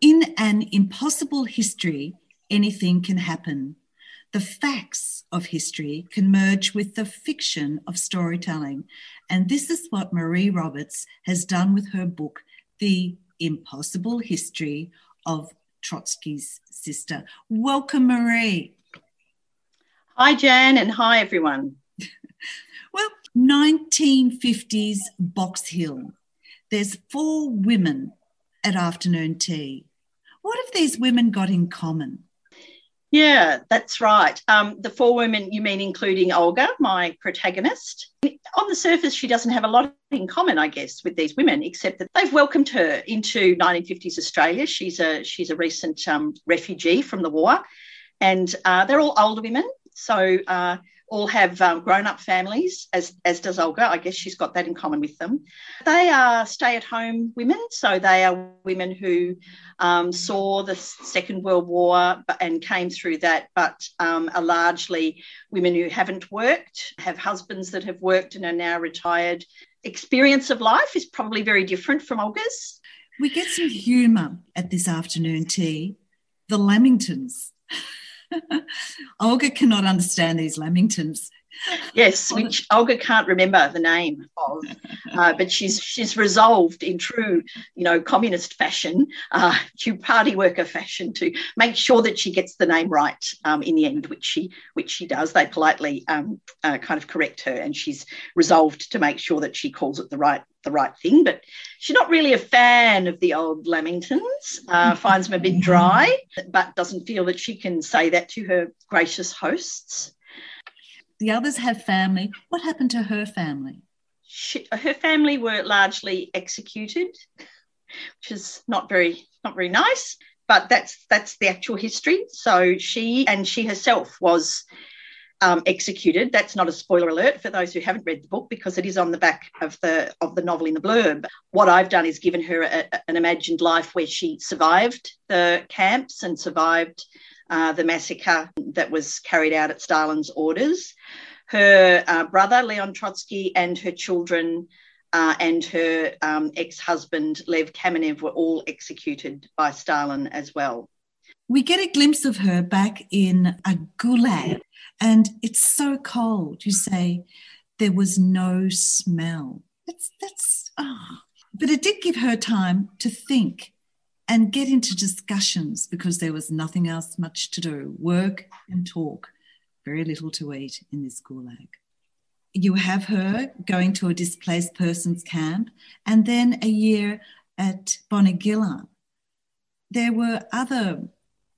In an impossible history, anything can happen. The facts of history can merge with the fiction of storytelling. And this is what Marie Roberts has done with her book, The Impossible History of Trotsky's Sister. Welcome, Marie. Hi, Jan, and hi, everyone. well, 1950s Box Hill. There's four women at afternoon tea. What have these women got in common? Yeah, that's right. Um, the four women, you mean including Olga, my protagonist? On the surface, she doesn't have a lot in common, I guess, with these women, except that they've welcomed her into 1950s Australia. She's a she's a recent um, refugee from the war, and uh, they're all older women. So uh, all have um, grown up families, as, as does Olga. I guess she's got that in common with them. They are stay at home women. So they are women who um, saw the Second World War and came through that, but um, are largely women who haven't worked, have husbands that have worked and are now retired. Experience of life is probably very different from Olga's. We get some humour at this afternoon tea. The Lamingtons. Olga cannot understand these Lamingtons. Yes, which Olga can't remember the name of, uh, but she's she's resolved in true, you know, communist fashion, uh, true party worker fashion, to make sure that she gets the name right um, in the end, which she which she does. They politely um, uh, kind of correct her, and she's resolved to make sure that she calls it the right the right thing. But she's not really a fan of the old Lamingtons. Uh, finds them a bit dry, but doesn't feel that she can say that to her gracious hosts. The others have family. What happened to her family? She, her family were largely executed, which is not very not very nice. But that's that's the actual history. So she and she herself was um, executed. That's not a spoiler alert for those who haven't read the book because it is on the back of the of the novel in the blurb. What I've done is given her a, an imagined life where she survived the camps and survived uh, the massacre that was carried out at Stalin's orders. Her uh, brother, Leon Trotsky, and her children uh, and her um, ex husband, Lev Kamenev, were all executed by Stalin as well. We get a glimpse of her back in a gulag, and it's so cold. You say there was no smell. That's, that's, oh. But it did give her time to think and get into discussions because there was nothing else much to do work and talk, very little to eat in this gulag. You have her going to a displaced persons camp and then a year at Bonegilla. There were other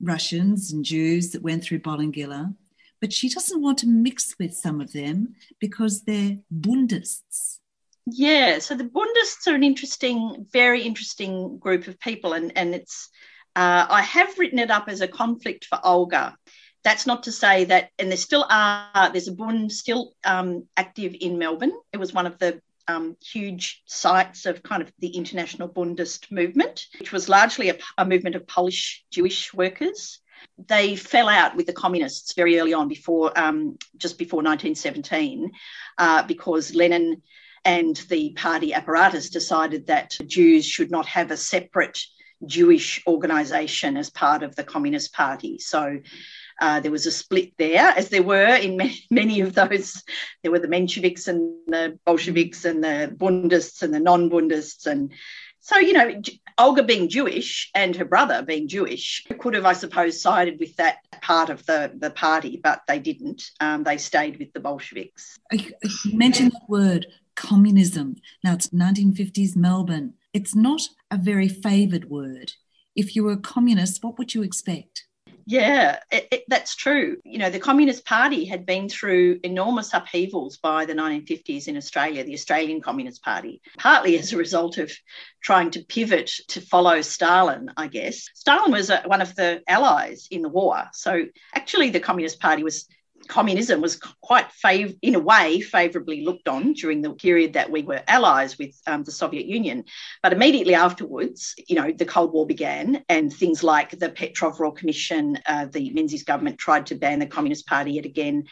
Russians and Jews that went through Bonegilla, but she doesn't want to mix with some of them because they're Bundists. Yeah, so the Bundists are an interesting, very interesting group of people, and and it's uh, I have written it up as a conflict for Olga. That's not to say that, and there still are. There's a Bund still um, active in Melbourne. It was one of the um, huge sites of kind of the international Bundist movement, which was largely a, a movement of Polish Jewish workers they fell out with the communists very early on, before um, just before 1917, uh, because Lenin and the party apparatus decided that Jews should not have a separate Jewish organization as part of the Communist Party. So uh, there was a split there, as there were in many of those. There were the Mensheviks and the Bolsheviks and the Bundists and the non Bundists. And so, you know, Olga being Jewish and her brother being Jewish could have, I suppose, sided with that part of the, the party, but they didn't. Um, they stayed with the Bolsheviks. You mentioned the word communism. Now it's 1950s Melbourne. It's not a very favoured word. If you were a communist, what would you expect? Yeah, it, it, that's true. You know, the Communist Party had been through enormous upheavals by the 1950s in Australia, the Australian Communist Party, partly as a result of trying to pivot to follow Stalin, I guess. Stalin was a, one of the allies in the war. So actually, the Communist Party was communism was quite fav- in a way favorably looked on during the period that we were allies with um, the Soviet Union. But immediately afterwards, you know, the Cold War began, and things like the Petrov Royal Commission, uh, the Menzies government tried to ban the Communist Party yet again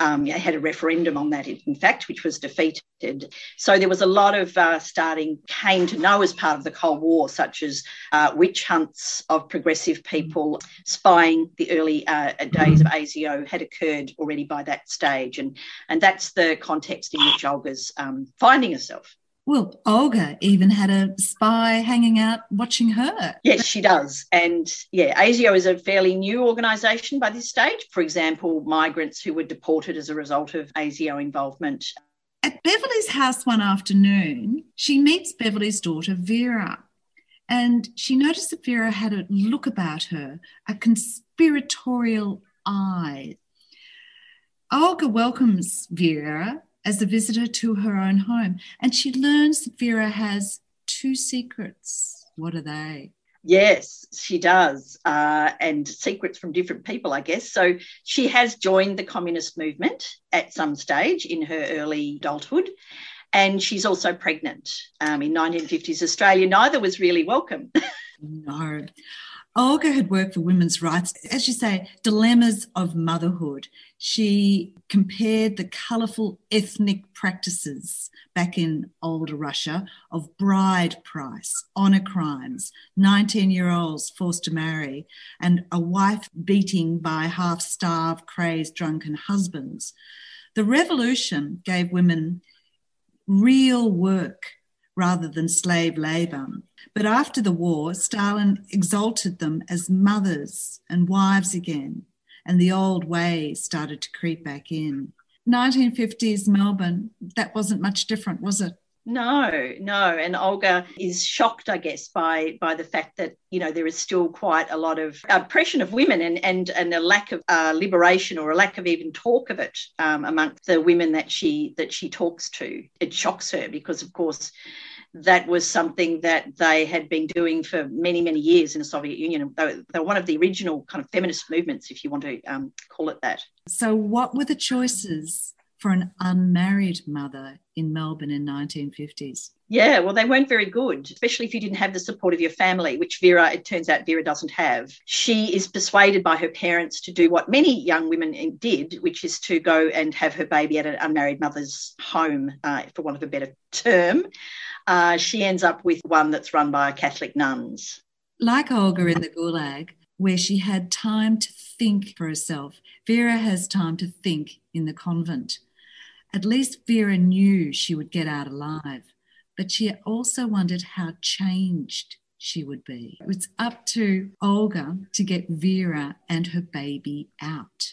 um, had a referendum on that, in fact, which was defeated. So there was a lot of uh, starting came to know as part of the Cold War, such as uh, witch hunts of progressive people, spying. The early uh, days of ASIO had occurred already by that stage, and and that's the context in which Olga's um, finding herself. Well, Olga even had a spy hanging out watching her. Yes, she does. And yeah, ASIO is a fairly new organisation by this stage. For example, migrants who were deported as a result of ASIO involvement. At Beverly's house one afternoon, she meets Beverly's daughter, Vera. And she noticed that Vera had a look about her, a conspiratorial eye. Olga welcomes Vera as a visitor to her own home. And she learns that Vera has two secrets. What are they? Yes, she does. Uh, and secrets from different people, I guess. So she has joined the communist movement at some stage in her early adulthood. And she's also pregnant. Um, in 1950s Australia, neither was really welcome. no. Olga had worked for women's rights, as you say, dilemmas of motherhood. She compared the colourful ethnic practices back in older Russia of bride price, honour crimes, 19 year olds forced to marry, and a wife beating by half starved, crazed, drunken husbands. The revolution gave women real work rather than slave labour. But after the war, Stalin exalted them as mothers and wives again, and the old ways started to creep back in. 1950s Melbourne, that wasn't much different, was it? No, no, and Olga is shocked, I guess, by by the fact that you know there is still quite a lot of oppression of women and and and a lack of uh, liberation or a lack of even talk of it um, amongst the women that she that she talks to. It shocks her because, of course, that was something that they had been doing for many, many years in the Soviet Union. They were, one of the original kind of feminist movements, if you want to um, call it that. So, what were the choices for an unmarried mother in Melbourne in 1950s? Yeah, well, they weren't very good, especially if you didn't have the support of your family, which Vera, it turns out, Vera doesn't have. She is persuaded by her parents to do what many young women did, which is to go and have her baby at an unmarried mother's home, uh, for want of a better term uh, she ends up with one that's run by Catholic nuns. Like Olga in the Gulag, where she had time to think for herself, Vera has time to think in the convent. At least Vera knew she would get out alive, but she also wondered how changed she would be. It was up to Olga to get Vera and her baby out.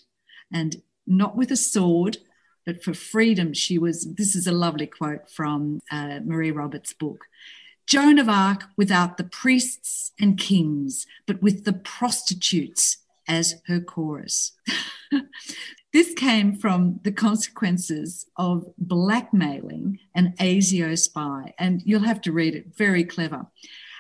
And not with a sword, but for freedom, she was. This is a lovely quote from uh, Marie Roberts' book. Joan of Arc without the priests and kings, but with the prostitutes as her chorus. this came from the consequences of blackmailing an ASIO spy, and you'll have to read it, very clever.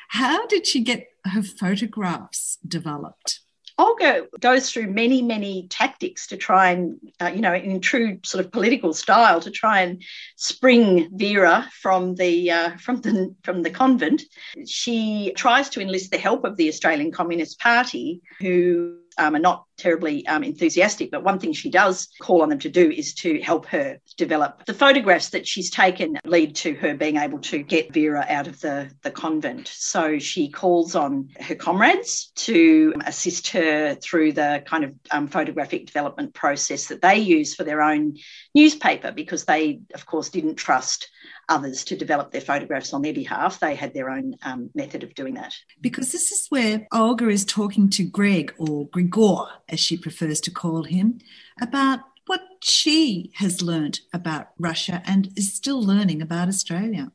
How did she get her photographs developed? Olga goes through many, many tactics to try and, uh, you know, in true sort of political style, to try and spring Vera from the uh, from the from the convent. She tries to enlist the help of the Australian Communist Party, who um, are not terribly um, enthusiastic, but one thing she does call on them to do is to help her develop. The photographs that she's taken lead to her being able to get Vera out of the, the convent. So she calls on her comrades to assist her through the kind of um, photographic development process that they use for their own newspaper because they, of course, didn't trust others to develop their photographs on their behalf. They had their own um, method of doing that. Because this is where Olga is talking to Greg, or Grigor, as she prefers to call him, about what she has learned about Russia and is still learning about Australia.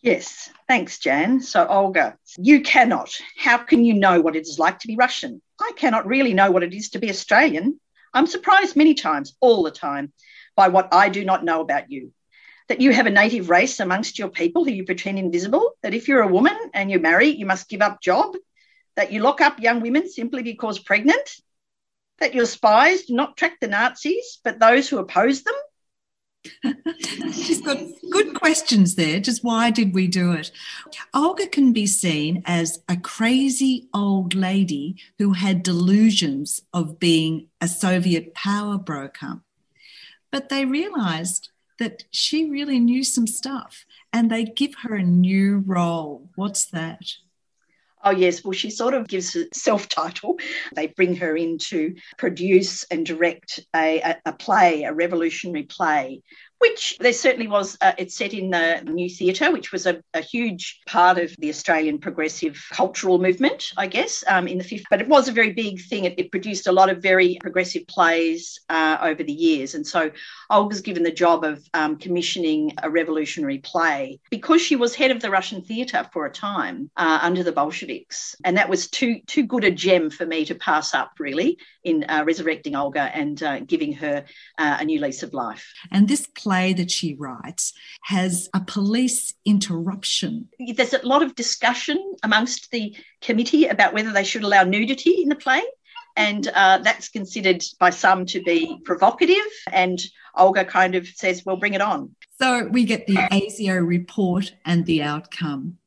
Yes, thanks, Jan. So, Olga, you cannot. How can you know what it is like to be Russian? I cannot really know what it is to be Australian. I'm surprised many times, all the time, by what I do not know about you that you have a native race amongst your people who you pretend invisible, that if you're a woman and you marry, you must give up job, that you lock up young women simply because pregnant. that your spies do not track the Nazis, but those who oppose them? She's got good questions there. Just why did we do it? Olga can be seen as a crazy old lady who had delusions of being a Soviet power broker. But they realized that she really knew some stuff and they give her a new role. What's that? Oh, yes. Well, she sort of gives self title. They bring her in to produce and direct a, a, play, a revolutionary play, which there certainly was. Uh, it's set in the New Theatre, which was a, a, huge part of the Australian progressive cultural movement, I guess, um, in the 50s. But it was a very big thing. It, it produced a lot of very progressive plays uh, over the years. And so Olga's given the job of um, commissioning a revolutionary play because she was head of the Russian theatre for a time uh, under the Bolsheviks. And that was too, too good a gem for me to pass up, really, in uh, resurrecting Olga and uh, giving her uh, a new lease of life. And this play play that she writes has a police interruption. There's a lot of discussion amongst the committee about whether they should allow nudity in the play. And uh, that's considered by some to be provocative. And Olga kind of says, well, bring it on. So we get the ASIO report and the outcome.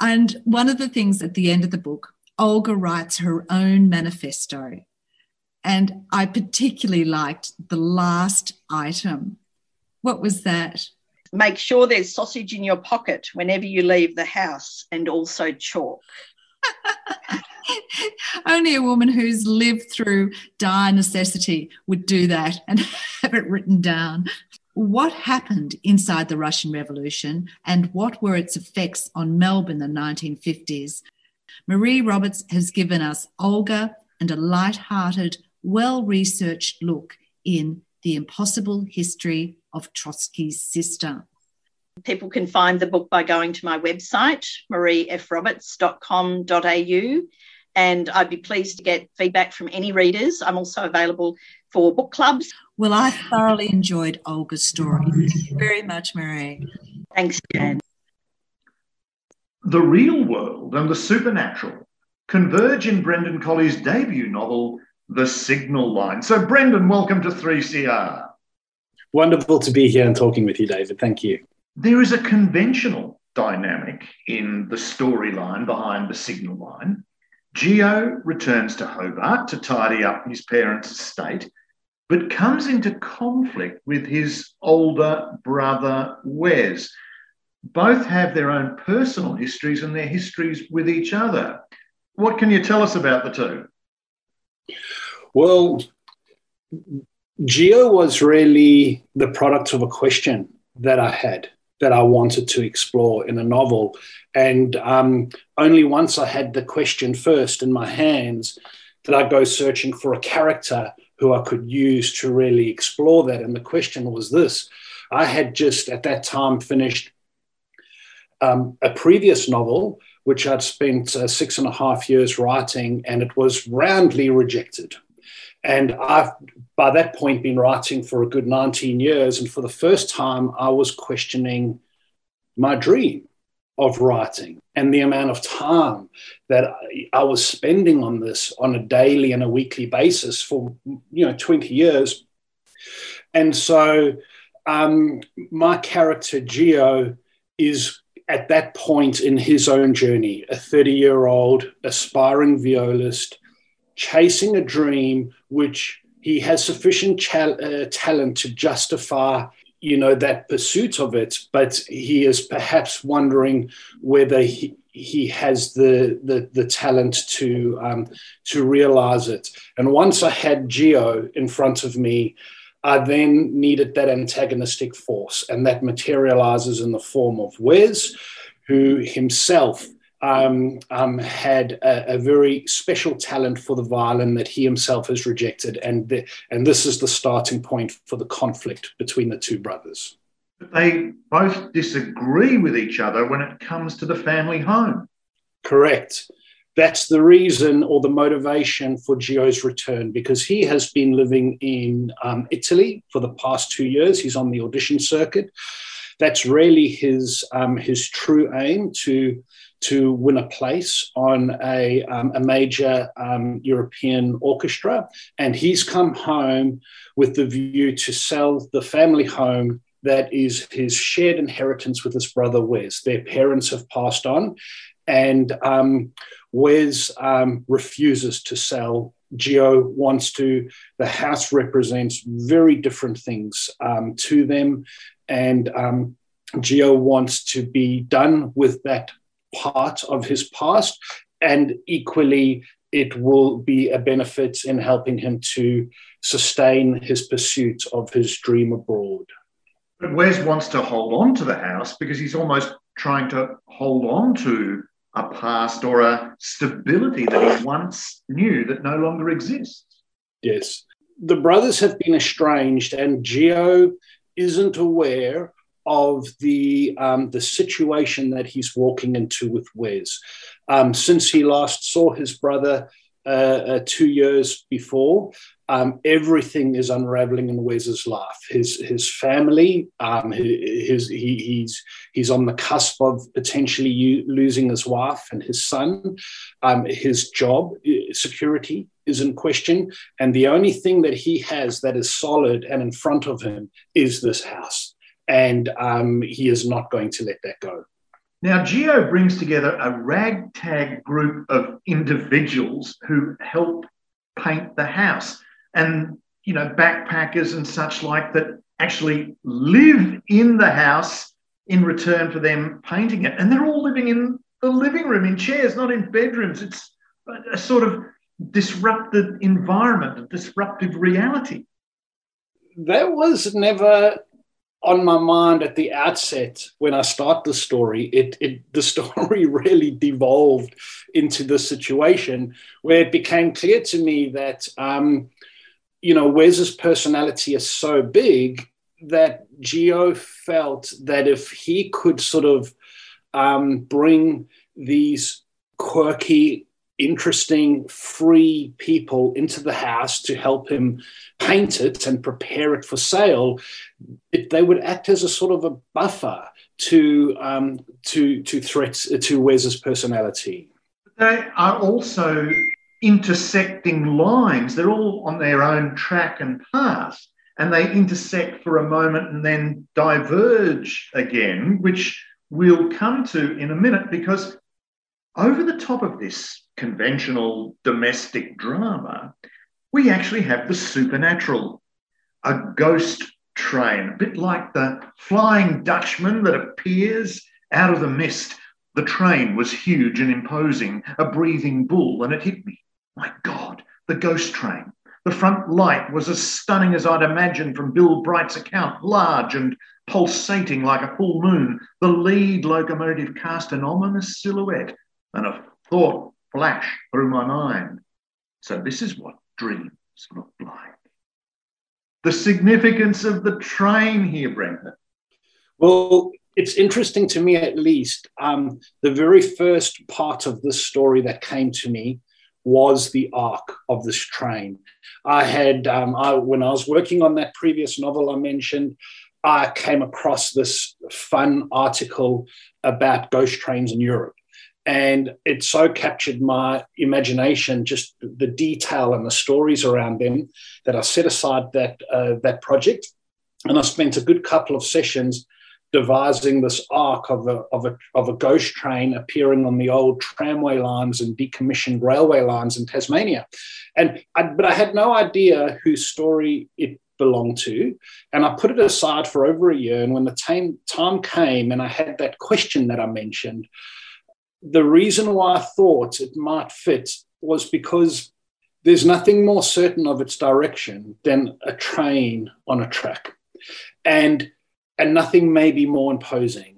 And one of the things at the end of the book, Olga writes her own manifesto. And I particularly liked the last item what was that? Make sure there's sausage in your pocket whenever you leave the house and also chalk. Only a woman who's lived through dire necessity would do that and have it written down. What happened inside the Russian Revolution and what were its effects on Melbourne in the 1950s? Marie Roberts has given us Olga and a light-hearted, well-researched look in The Impossible History of Trotsky's sister. People can find the book by going to my website, mariefroberts.com.au, and I'd be pleased to get feedback from any readers. I'm also available for book clubs. Well, I thoroughly enjoyed Olga's story. Thank you very much, Marie. Thanks, Jan. The real world and the supernatural converge in Brendan Colley's debut novel, The Signal Line. So, Brendan, welcome to 3CR. Wonderful to be here and talking with you, David. Thank you. There is a conventional dynamic in the storyline behind the signal line. Geo returns to Hobart to tidy up his parents' estate, but comes into conflict with his older brother, Wes. Both have their own personal histories and their histories with each other. What can you tell us about the two? Well, Geo was really the product of a question that I had that I wanted to explore in a novel. And um, only once I had the question first in my hands did I go searching for a character who I could use to really explore that. And the question was this I had just at that time finished um, a previous novel, which I'd spent uh, six and a half years writing, and it was roundly rejected. And I've, by that point, been writing for a good 19 years. And for the first time, I was questioning my dream of writing and the amount of time that I was spending on this on a daily and a weekly basis for, you know, 20 years. And so um, my character, Geo, is at that point in his own journey, a 30 year old aspiring violist chasing a dream which he has sufficient uh, talent to justify you know that pursuit of it. But he is perhaps wondering whether he, he has the, the, the talent to um, to realize it. And once i had geo in front of me i then needed that antagonistic force and that materializes in the form of wes who himself um, um, had a, a, very special talent for the violin that he himself has rejected, and the, and this is the starting point for the conflict between the two brothers. They both disagree with each other when it comes to the family home. Correct. That's the reason or the motivation for Geo's return because he has been living in um, Italy for the past two years. He's on the audition circuit. That's really his um, his true aim to to win a place on a, um, a major um, European orchestra. And he's come home with the view to sell the family home that is his shared inheritance with his brother Wes. Their parents have passed on, and um, Wes um, refuses to sell. Geo wants to, the house represents very different things um, to them. And um, Geo wants to be done with that part of his past. And equally, it will be a benefit in helping him to sustain his pursuit of his dream abroad. But Wes wants to hold on to the house because he's almost trying to hold on to a past or a stability that he once knew that no longer exists. Yes. The brothers have been estranged, and Geo isn't aware of the um, the situation that he's walking into with Wes. Um, since he last saw his brother uh, uh, two years before, um, everything is unraveling in Wes's life. His his family, um, his he, he's he's on the cusp of potentially losing his wife and his son. Um, his job uh, security is in question, and the only thing that he has that is solid and in front of him is this house and um, he is not going to let that go. Now, Geo brings together a ragtag group of individuals who help paint the house, and you know, backpackers and such like that actually live in the house in return for them painting it, and they're all living in the living room in chairs, not in bedrooms. It's a sort of disrupted environment, a disruptive reality. That was never on my mind at the outset when I start the story, it, it the story really devolved into the situation where it became clear to me that um, you know Wes's personality is so big that Geo felt that if he could sort of um, bring these quirky interesting, free people into the house to help him paint it and prepare it for sale, it, they would act as a sort of a buffer to um, to to threats to Wes's personality. They are also intersecting lines. They're all on their own track and path, and they intersect for a moment and then diverge again, which we'll come to in a minute because over the top of this conventional domestic drama, we actually have the supernatural, a ghost train, a bit like the Flying Dutchman that appears out of the mist. The train was huge and imposing, a breathing bull, and it hit me. My God, the ghost train. The front light was as stunning as I'd imagined from Bill Bright's account, large and pulsating like a full moon. The lead locomotive cast an ominous silhouette and a thought flashed through my mind. So, this is what dreams look like. The significance of the train here, Brendan. Well, it's interesting to me, at least. Um, the very first part of this story that came to me was the arc of this train. I had, um, I, when I was working on that previous novel I mentioned, I came across this fun article about ghost trains in Europe and it so captured my imagination, just the detail and the stories around them, that I set aside that uh, that project, and I spent a good couple of sessions devising this arc of a, of a of a ghost train appearing on the old tramway lines and decommissioned railway lines in Tasmania, and I, but I had no idea whose story it belonged to. And I put it aside for over a year. And when the time, time came and I had that question that I mentioned, the reason why I thought it might fit was because there's nothing more certain of its direction than a train on a track. And, and nothing may be more imposing.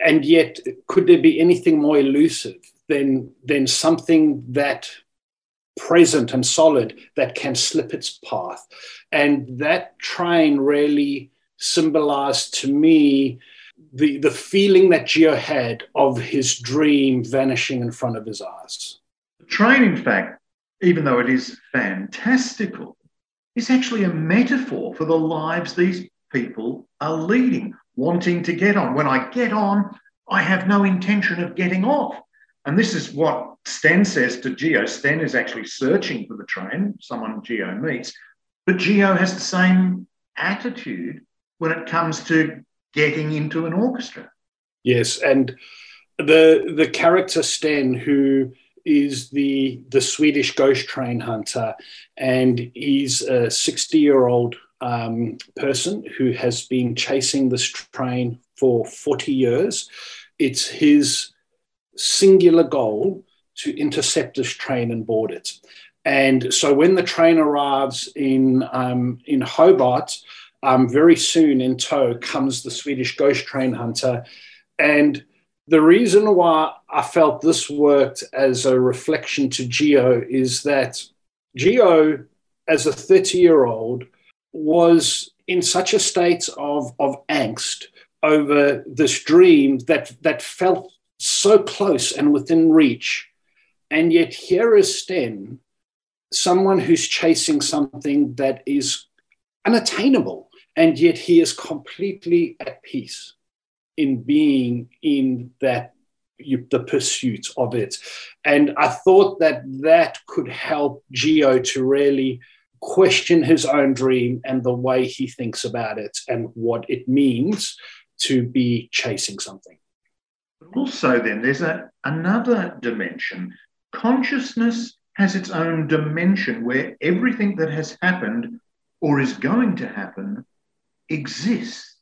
And yet, could there be anything more elusive than, than something that present and solid that can slip its path? And that train really symbolized to me the the feeling that Geo had of his dream vanishing in front of his eyes. The train, in fact, even though it is fantastical, is actually a metaphor for the lives these people are leading. wanting to get on. When I get on, I have no intention of getting off. And this is what Sten says to Geo. Sten is actually searching for the train, someone Geo meets. But Geo has the same attitude when it comes to getting into an orchestra. Yes, and the the character Sten, who is the the Swedish ghost train hunter, and he's a sixty year old um, person who has been chasing this train for forty years. It's his singular goal to intercept this train and board it. And so when the train arrives in um, in Hobart, um, very soon in tow comes the Swedish ghost train hunter, and the reason why I felt this worked as a reflection to Geo is that Geo, as a 30 year old, was in such a state of, of angst over this dream that, that felt so close and within reach. And yet, here is Sten, someone who's chasing something that is unattainable, and yet he is completely at peace in being in that the pursuit of it. And I thought that that could help Geo to really question his own dream and the way he thinks about it and what it means to be chasing something. Also, then, there's a, another dimension. Consciousness has its own dimension where everything that has happened or is going to happen exists.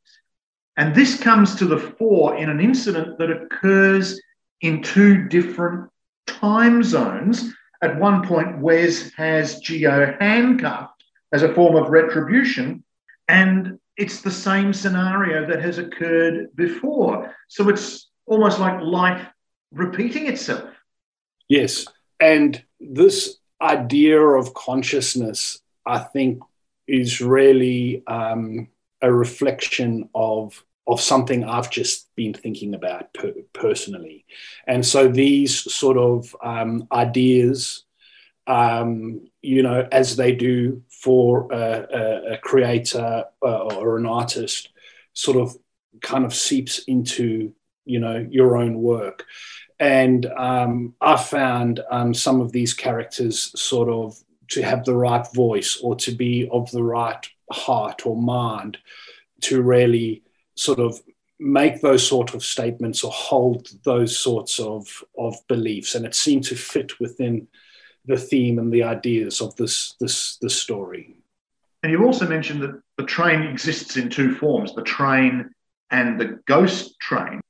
And this comes to the fore in an incident that occurs in two different time zones. At one point, Wes has Geo handcuffed as a form of retribution, and it's the same scenario that has occurred before. So it's almost like life repeating itself. Yes. And this idea of consciousness, I think, is really um, a reflection of of something I've just been thinking about per- personally. And so these sort of um, ideas, um, you know, as they do for a, a, creator uh, or an artist, sort of kind of seeps into, you know, your own work. And um, I found um, some of these characters sort of to have the right voice or to be of the right heart or mind to really sort of make those sort of statements or hold those sorts of, of beliefs. And it seemed to fit within the theme and the ideas of this, this, this story. And you also mentioned that the train exists in two forms the train and the ghost train.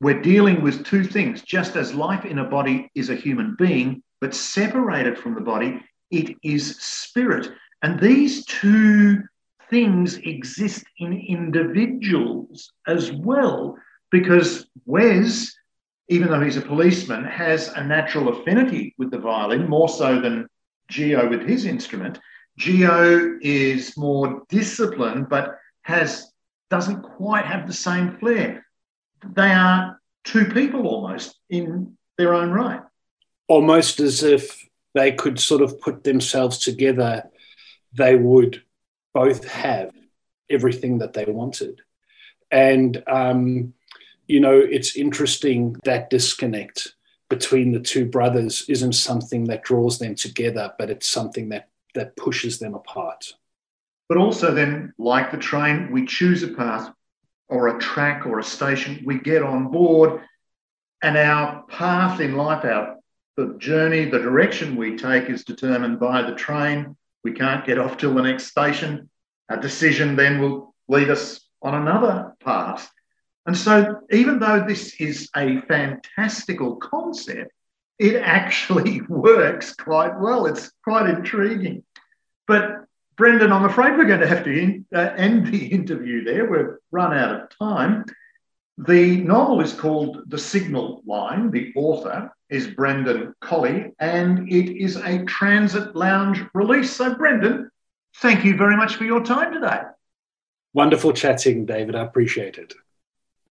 We're dealing with two things. Just as life in a body is a human being, but separated from the body, it is spirit. And these two things exist in individuals as well, because Wes, even though he's a policeman, has a natural affinity with the violin, more so than Geo with his instrument. Geo is more disciplined, but has doesn't quite have the same flair. They are two people almost in their own right. Almost as if they could sort of put themselves together, they would both have everything that they wanted. And, um, you know, it's interesting that disconnect between the two brothers isn't something that draws them together, but it's something that, that pushes them apart. But also, then, like the train, we choose a path or a track or a station, we get on board, and our path in life, our the journey, the direction we take is determined by the train we can't get off till the next station. A decision then will lead us on another path. And so, even though this is a fantastical concept, it actually works quite well. It's quite intriguing. But, Brendan, I'm afraid we're going to have to in, uh, end the interview there. We've run out of time. The novel is called The Signal Line. The author is Brendan Colley, and it is a transit lounge release. So, Brendan, thank you very much for your time today. Wonderful chatting, David. I appreciate it.